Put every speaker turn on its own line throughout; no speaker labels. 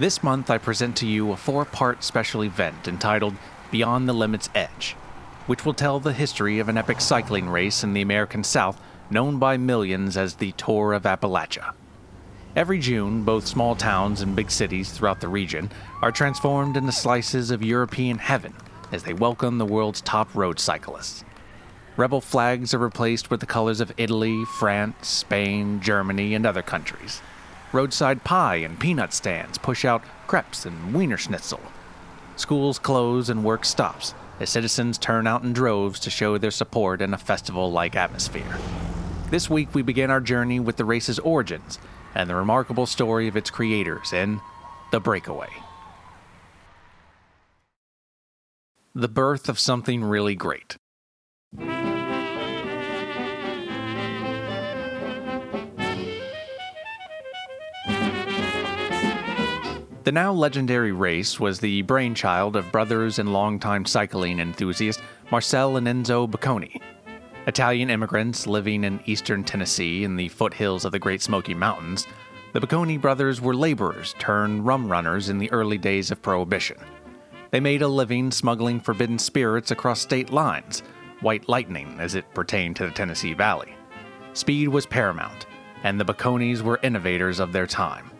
This month, I present to you a four part special event entitled Beyond the Limit's Edge, which will tell the history of an epic cycling race in the American South known by millions as the Tour of Appalachia. Every June, both small towns and big cities throughout the region are transformed into slices of European heaven as they welcome the world's top road cyclists. Rebel flags are replaced with the colors of Italy, France, Spain, Germany, and other countries. Roadside pie and peanut stands push out crepes and Wiener Schnitzel. Schools close and work stops as citizens turn out in droves to show their support in a festival like atmosphere. This week, we begin our journey with the race's origins and the remarkable story of its creators in The Breakaway. The birth of something really great. The now legendary race was the brainchild of brothers and longtime cycling enthusiast Marcel and Enzo Bocconi. Italian immigrants living in eastern Tennessee in the foothills of the Great Smoky Mountains, the Bocconi brothers were laborers turned rum runners in the early days of Prohibition. They made a living smuggling forbidden spirits across state lines, white lightning as it pertained to the Tennessee Valley. Speed was paramount, and the Bocconis were innovators of their time.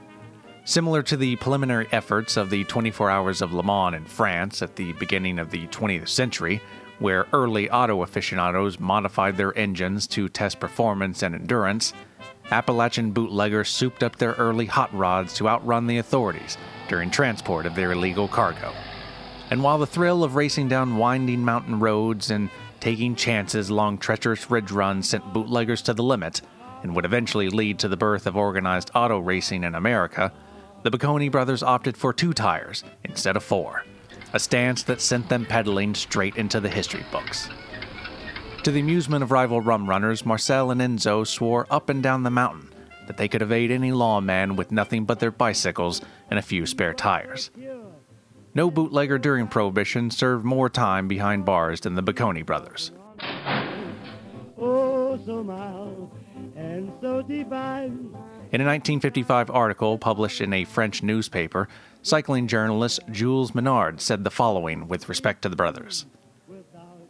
Similar to the preliminary efforts of the 24 Hours of Le Mans in France at the beginning of the 20th century, where early auto aficionados modified their engines to test performance and endurance, Appalachian bootleggers souped up their early hot rods to outrun the authorities during transport of their illegal cargo. And while the thrill of racing down winding mountain roads and taking chances along treacherous ridge runs sent bootleggers to the limit and would eventually lead to the birth of organized auto racing in America, the Bocconi brothers opted for two tires instead of four, a stance that sent them pedaling straight into the history books. To the amusement of rival rum runners, Marcel and Enzo swore up and down the mountain that they could evade any lawman with nothing but their bicycles and a few spare tires. No bootlegger during Prohibition served more time behind bars than the Bocconi brothers.
Oh, so mild and so divine.
In a 1955 article published in a French newspaper, cycling journalist Jules Menard said the following with respect to the brothers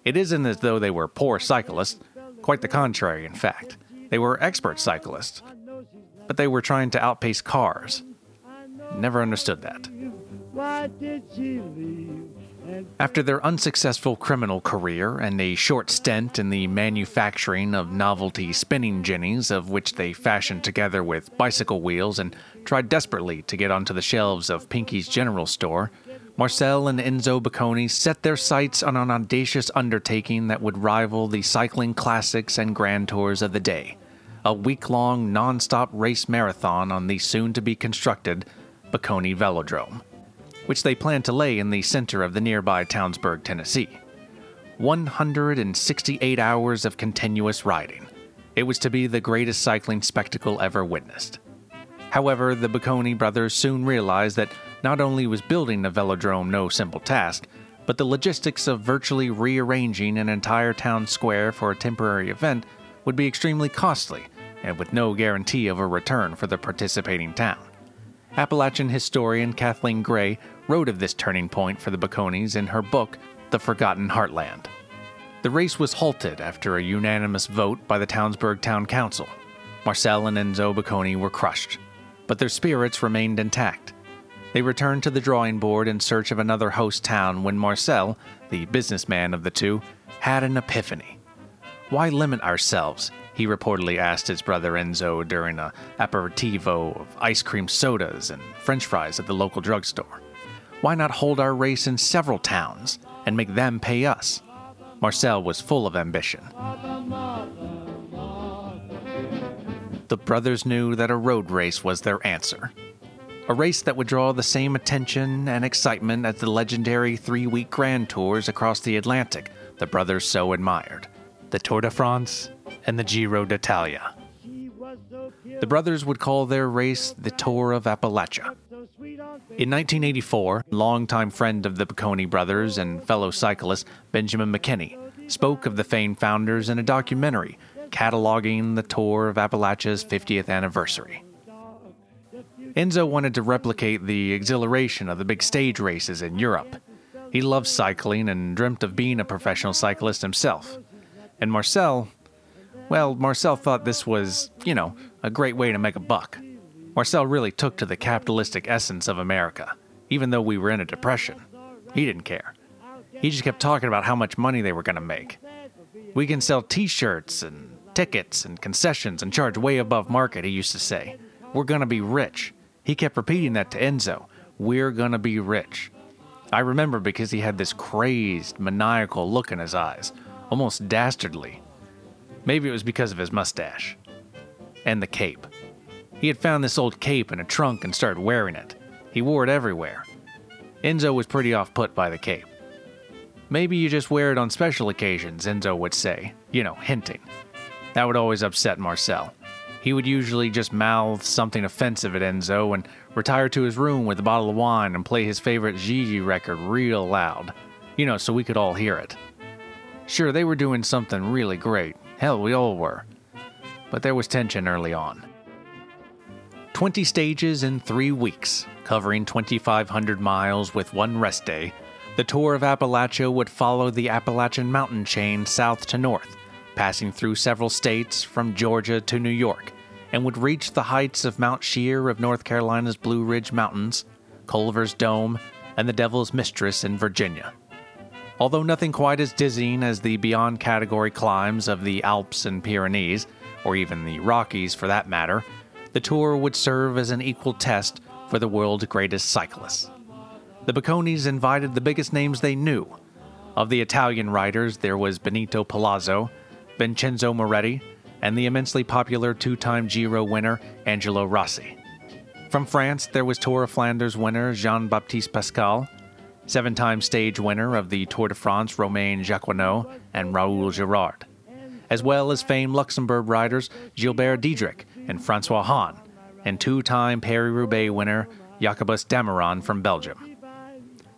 It isn't as though they were poor cyclists, quite the contrary, in fact. They were expert cyclists, but they were trying to outpace cars. Never understood that. After their unsuccessful criminal career and a short stint in the manufacturing of novelty spinning jennies, of which they fashioned together with bicycle wheels and tried desperately to get onto the shelves of Pinky's General Store, Marcel and Enzo Bocconi set their sights on an audacious undertaking that would rival the cycling classics and grand tours of the day a week long, non stop race marathon on the soon to be constructed Bocconi Velodrome which they planned to lay in the center of the nearby Townsburg, Tennessee. 168 hours of continuous riding. It was to be the greatest cycling spectacle ever witnessed. However, the Bocconi brothers soon realized that not only was building a velodrome no simple task, but the logistics of virtually rearranging an entire town square for a temporary event would be extremely costly and with no guarantee of a return for the participating town. Appalachian historian Kathleen Gray wrote of this turning point for the Bocconis in her book, The Forgotten Heartland. The race was halted after a unanimous vote by the Townsburg Town Council. Marcel and Enzo Bocconi were crushed, but their spirits remained intact. They returned to the drawing board in search of another host town when Marcel, the businessman of the two, had an epiphany. Why limit ourselves? He reportedly asked his brother Enzo during a aperitivo of ice cream sodas and french fries at the local drugstore. Why not hold our race in several towns and make them pay us? Marcel was full of ambition. the brothers knew that a road race was their answer. A race that would draw the same attention and excitement as the legendary three week grand tours across the Atlantic the brothers so admired the Tour de France and the Giro d'Italia. The brothers would call their race the Tour of Appalachia. In 1984, longtime friend of the Bocconi brothers and fellow cyclist Benjamin McKinney spoke of the famed founders in a documentary cataloging the Tour of Appalachia's 50th anniversary. Enzo wanted to replicate the exhilaration of the big stage races in Europe. He loved cycling and dreamt of being a professional cyclist himself. And Marcel, well, Marcel thought this was, you know, a great way to make a buck. Marcel really took to the capitalistic essence of America, even though we were in a depression. He didn't care. He just kept talking about how much money they were going to make. We can sell t shirts and tickets and concessions and charge way above market, he used to say. We're going to be rich. He kept repeating that to Enzo. We're going to be rich. I remember because he had this crazed, maniacal look in his eyes, almost dastardly. Maybe it was because of his mustache. And the cape. He had found this old cape in a trunk and started wearing it. He wore it everywhere. Enzo was pretty off put by the cape. Maybe you just wear it on special occasions, Enzo would say, you know, hinting. That would always upset Marcel. He would usually just mouth something offensive at Enzo and retire to his room with a bottle of wine and play his favorite Gigi record real loud. You know, so we could all hear it. Sure, they were doing something really great. Hell, we all were. But there was tension early on. 20 stages in three weeks, covering 2,500 miles with one rest day, the Tour of Appalachia would follow the Appalachian mountain chain south to north, passing through several states from Georgia to New York, and would reach the heights of Mount Shear of North Carolina's Blue Ridge Mountains, Culver's Dome, and the Devil's Mistress in Virginia. Although nothing quite as dizzying as the beyond category climbs of the Alps and Pyrenees, or even the Rockies for that matter, the tour would serve as an equal test for the world's greatest cyclists. The Bocconis invited the biggest names they knew. Of the Italian riders, there was Benito Palazzo, Vincenzo Moretti, and the immensely popular two time Giro winner Angelo Rossi. From France, there was Tour of Flanders winner Jean Baptiste Pascal, seven time stage winner of the Tour de France Romain Jacquinot and Raoul Girard, as well as famed Luxembourg riders Gilbert Diedrich and Francois Hahn, and two time Paris Roubaix winner Jacobus Dameron from Belgium.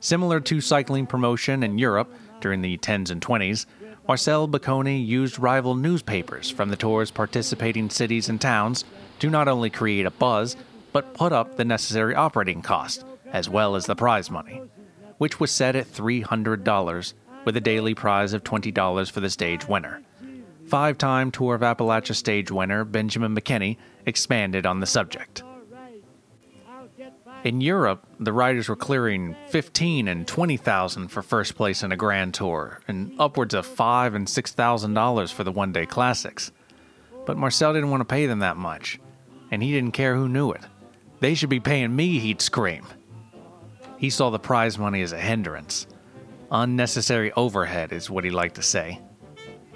Similar to cycling promotion in Europe during the 10s and 20s, Marcel Bocconi used rival newspapers from the tour's participating cities and towns to not only create a buzz, but put up the necessary operating cost, as well as the prize money, which was set at $300, with a daily prize of $20 for the stage winner. Five time Tour of Appalachia stage winner Benjamin McKinney expanded on the subject. In Europe, the riders were clearing 15 and 20,000 for first place in a grand tour and upwards of 5 and 6,000 dollars for the one-day classics. But Marcel didn't want to pay them that much, and he didn't care who knew it. They should be paying me, he'd scream. He saw the prize money as a hindrance. Unnecessary overhead is what he liked to say.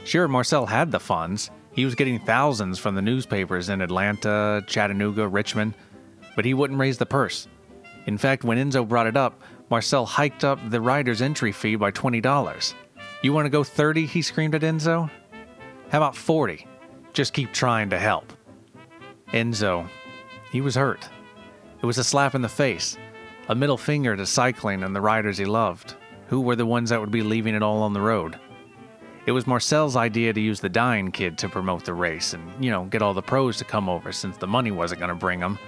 Sure, Marcel had the funds. He was getting thousands from the newspapers in Atlanta, Chattanooga, Richmond, but he wouldn't raise the purse. In fact, when Enzo brought it up, Marcel hiked up the rider's entry fee by $20. You want to go 30? he screamed at Enzo. How about 40? Just keep trying to help. Enzo, he was hurt. It was a slap in the face, a middle finger to cycling and the riders he loved, who were the ones that would be leaving it all on the road. It was Marcel's idea to use the dying kid to promote the race and, you know, get all the pros to come over since the money wasn't going to bring them.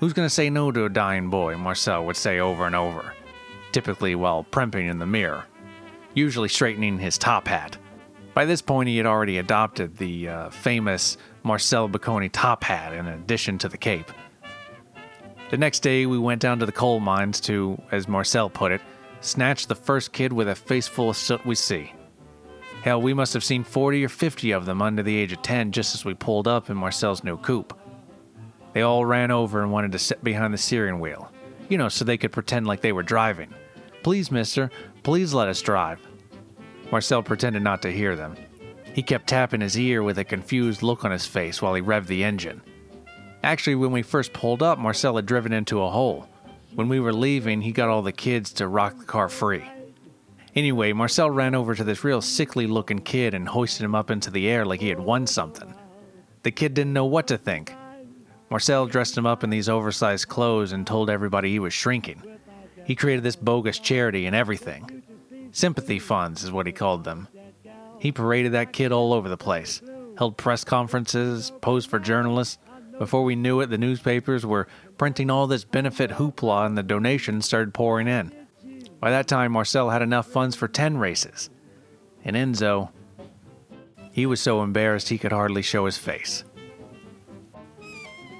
Who's going to say no to a dying boy? Marcel would say over and over, typically while primping in the mirror, usually straightening his top hat. By this point, he had already adopted the uh, famous Marcel Bocconi top hat in addition to the cape. The next day, we went down to the coal mines to, as Marcel put it, snatch the first kid with a face full of soot we see. Hell, we must have seen 40 or 50 of them under the age of 10 just as we pulled up in Marcel's new coupe. They all ran over and wanted to sit behind the steering wheel. You know, so they could pretend like they were driving. Please, mister, please let us drive. Marcel pretended not to hear them. He kept tapping his ear with a confused look on his face while he revved the engine. Actually, when we first pulled up, Marcel had driven into a hole. When we were leaving, he got all the kids to rock the car free. Anyway, Marcel ran over to this real sickly looking kid and hoisted him up into the air like he had won something. The kid didn't know what to think. Marcel dressed him up in these oversized clothes and told everybody he was shrinking. He created this bogus charity and everything. Sympathy funds is what he called them. He paraded that kid all over the place, held press conferences, posed for journalists. Before we knew it, the newspapers were printing all this benefit hoopla and the donations started pouring in. By that time, Marcel had enough funds for 10 races. And Enzo, he was so embarrassed he could hardly show his face.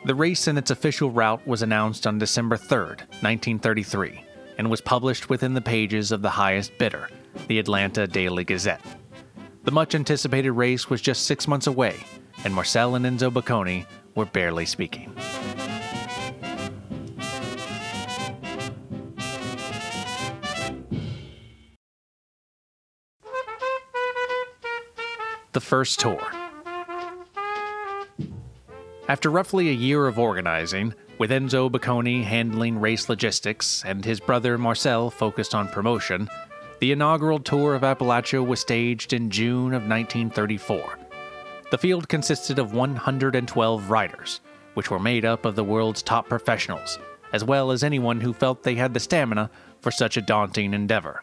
The race and its official route was announced on December 3rd, 1933, and was published within the pages of the highest bidder, the Atlanta Daily Gazette. The much anticipated race was just six months away, and Marcel and Enzo Bocconi were barely speaking. The first tour. After roughly a year of organizing, with Enzo Bocconi handling race logistics and his brother Marcel focused on promotion, the inaugural tour of Appalachia was staged in June of 1934. The field consisted of 112 riders, which were made up of the world's top professionals, as well as anyone who felt they had the stamina for such a daunting endeavor.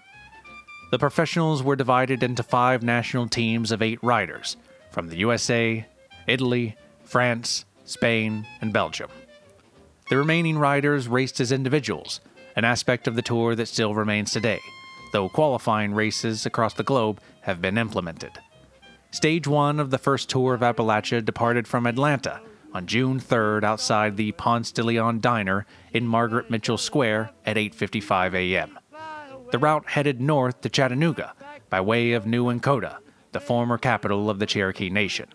The professionals were divided into five national teams of eight riders from the USA, Italy, France, Spain, and Belgium. The remaining riders raced as individuals, an aspect of the tour that still remains today, though qualifying races across the globe have been implemented. Stage one of the first tour of Appalachia departed from Atlanta on June 3rd outside the Ponce de Leon Diner in Margaret Mitchell Square at 8:55 a.m. The route headed north to Chattanooga by way of New Ancona, the former capital of the Cherokee Nation.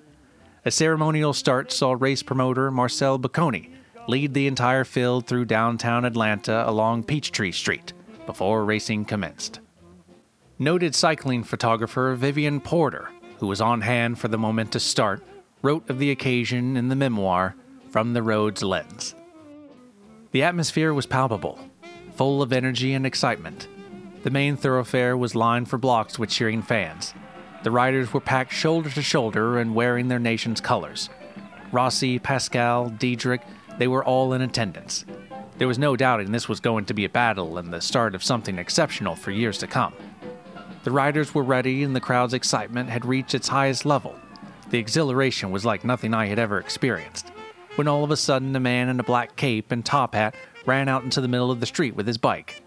A ceremonial start saw race promoter Marcel Bocconi lead the entire field through downtown Atlanta along Peachtree Street before racing commenced. Noted cycling photographer Vivian Porter who was on hand for the momentous start, wrote of the occasion in the memoir, From the Road's Lens. The atmosphere was palpable, full of energy and excitement. The main thoroughfare was lined for blocks with cheering fans. The riders were packed shoulder to shoulder and wearing their nation's colors. Rossi, Pascal, Diedrich, they were all in attendance. There was no doubting this was going to be a battle and the start of something exceptional for years to come. The riders were ready, and the crowd's excitement had reached its highest level. The exhilaration was like nothing I had ever experienced. When all of a sudden, a man in a black cape and top hat ran out into the middle of the street with his bike.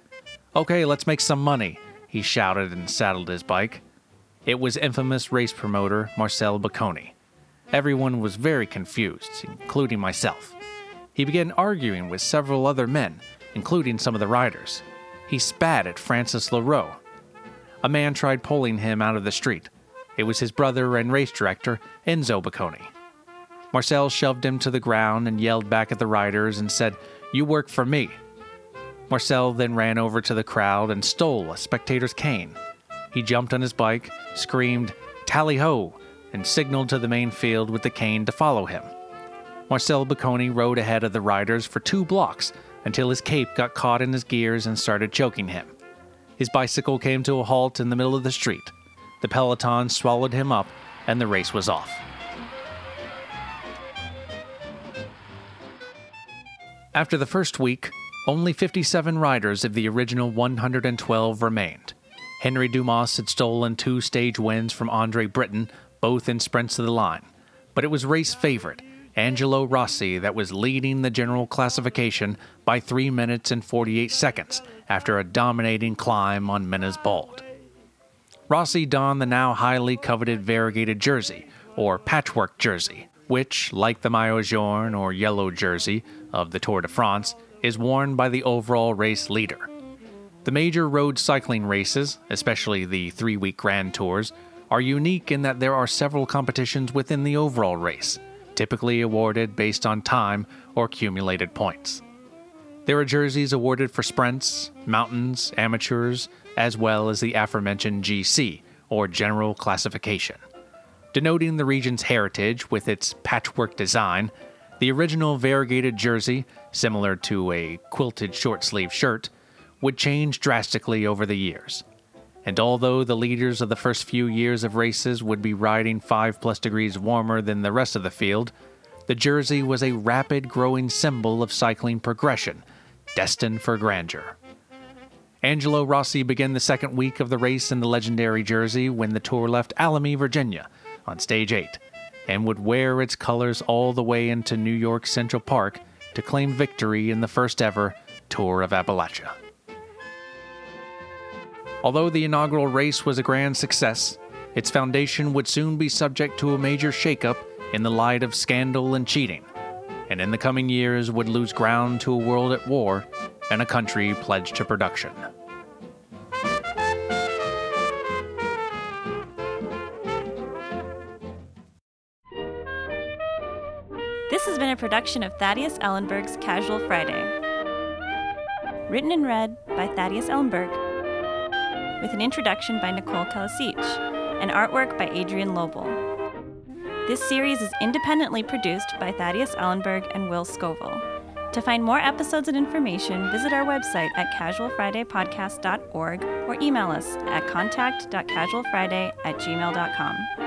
Okay, let's make some money, he shouted and saddled his bike. It was infamous race promoter Marcel Bocconi. Everyone was very confused, including myself. He began arguing with several other men, including some of the riders. He spat at Francis Leroux, a man tried pulling him out of the street. It was his brother and race director, Enzo Bocconi. Marcel shoved him to the ground and yelled back at the riders and said, You work for me. Marcel then ran over to the crowd and stole a spectator's cane. He jumped on his bike, screamed, Tally ho, and signaled to the main field with the cane to follow him. Marcel Bocconi rode ahead of the riders for two blocks until his cape got caught in his gears and started choking him. His bicycle came to a halt in the middle of the street. The peloton swallowed him up, and the race was off. After the first week, only 57 riders of the original 112 remained. Henry Dumas had stolen two stage wins from Andre Britton, both in sprints to the line. But it was race favorite, Angelo Rossi, that was leading the general classification by 3 minutes and 48 seconds after a dominating climb on Mena's Bald. Rossi donned the now highly coveted variegated jersey, or patchwork jersey, which, like the maillot jaune or yellow jersey of the Tour de France, is worn by the overall race leader. The major road cycling races, especially the three week Grand Tours, are unique in that there are several competitions within the overall race typically awarded based on time or accumulated points. There are jerseys awarded for sprints, mountains, amateurs, as well as the aforementioned GC, or General Classification. Denoting the region's heritage with its patchwork design, The original variegated jersey, similar to a quilted short sleeve shirt, would change drastically over the years. And although the leaders of the first few years of races would be riding 5 plus degrees warmer than the rest of the field, the jersey was a rapid growing symbol of cycling progression, destined for grandeur. Angelo Rossi began the second week of the race in the legendary jersey when the Tour left Alamy, Virginia, on stage 8, and would wear its colors all the way into New York Central Park to claim victory in the first ever Tour of Appalachia. Although the inaugural race was a grand success, its foundation would soon be subject to a major shakeup in the light of scandal and cheating, and in the coming years would lose ground to a world at war and a country pledged to production.
This has been a production of Thaddeus Ellenberg's Casual Friday. Written and read by Thaddeus Ellenberg, with an introduction by Nicole Kalasich and artwork by Adrian Lobel. This series is independently produced by Thaddeus Ellenberg and Will Scoville. To find more episodes and information, visit our website at casualfridaypodcast.org or email us at contact.casualfriday at gmail.com.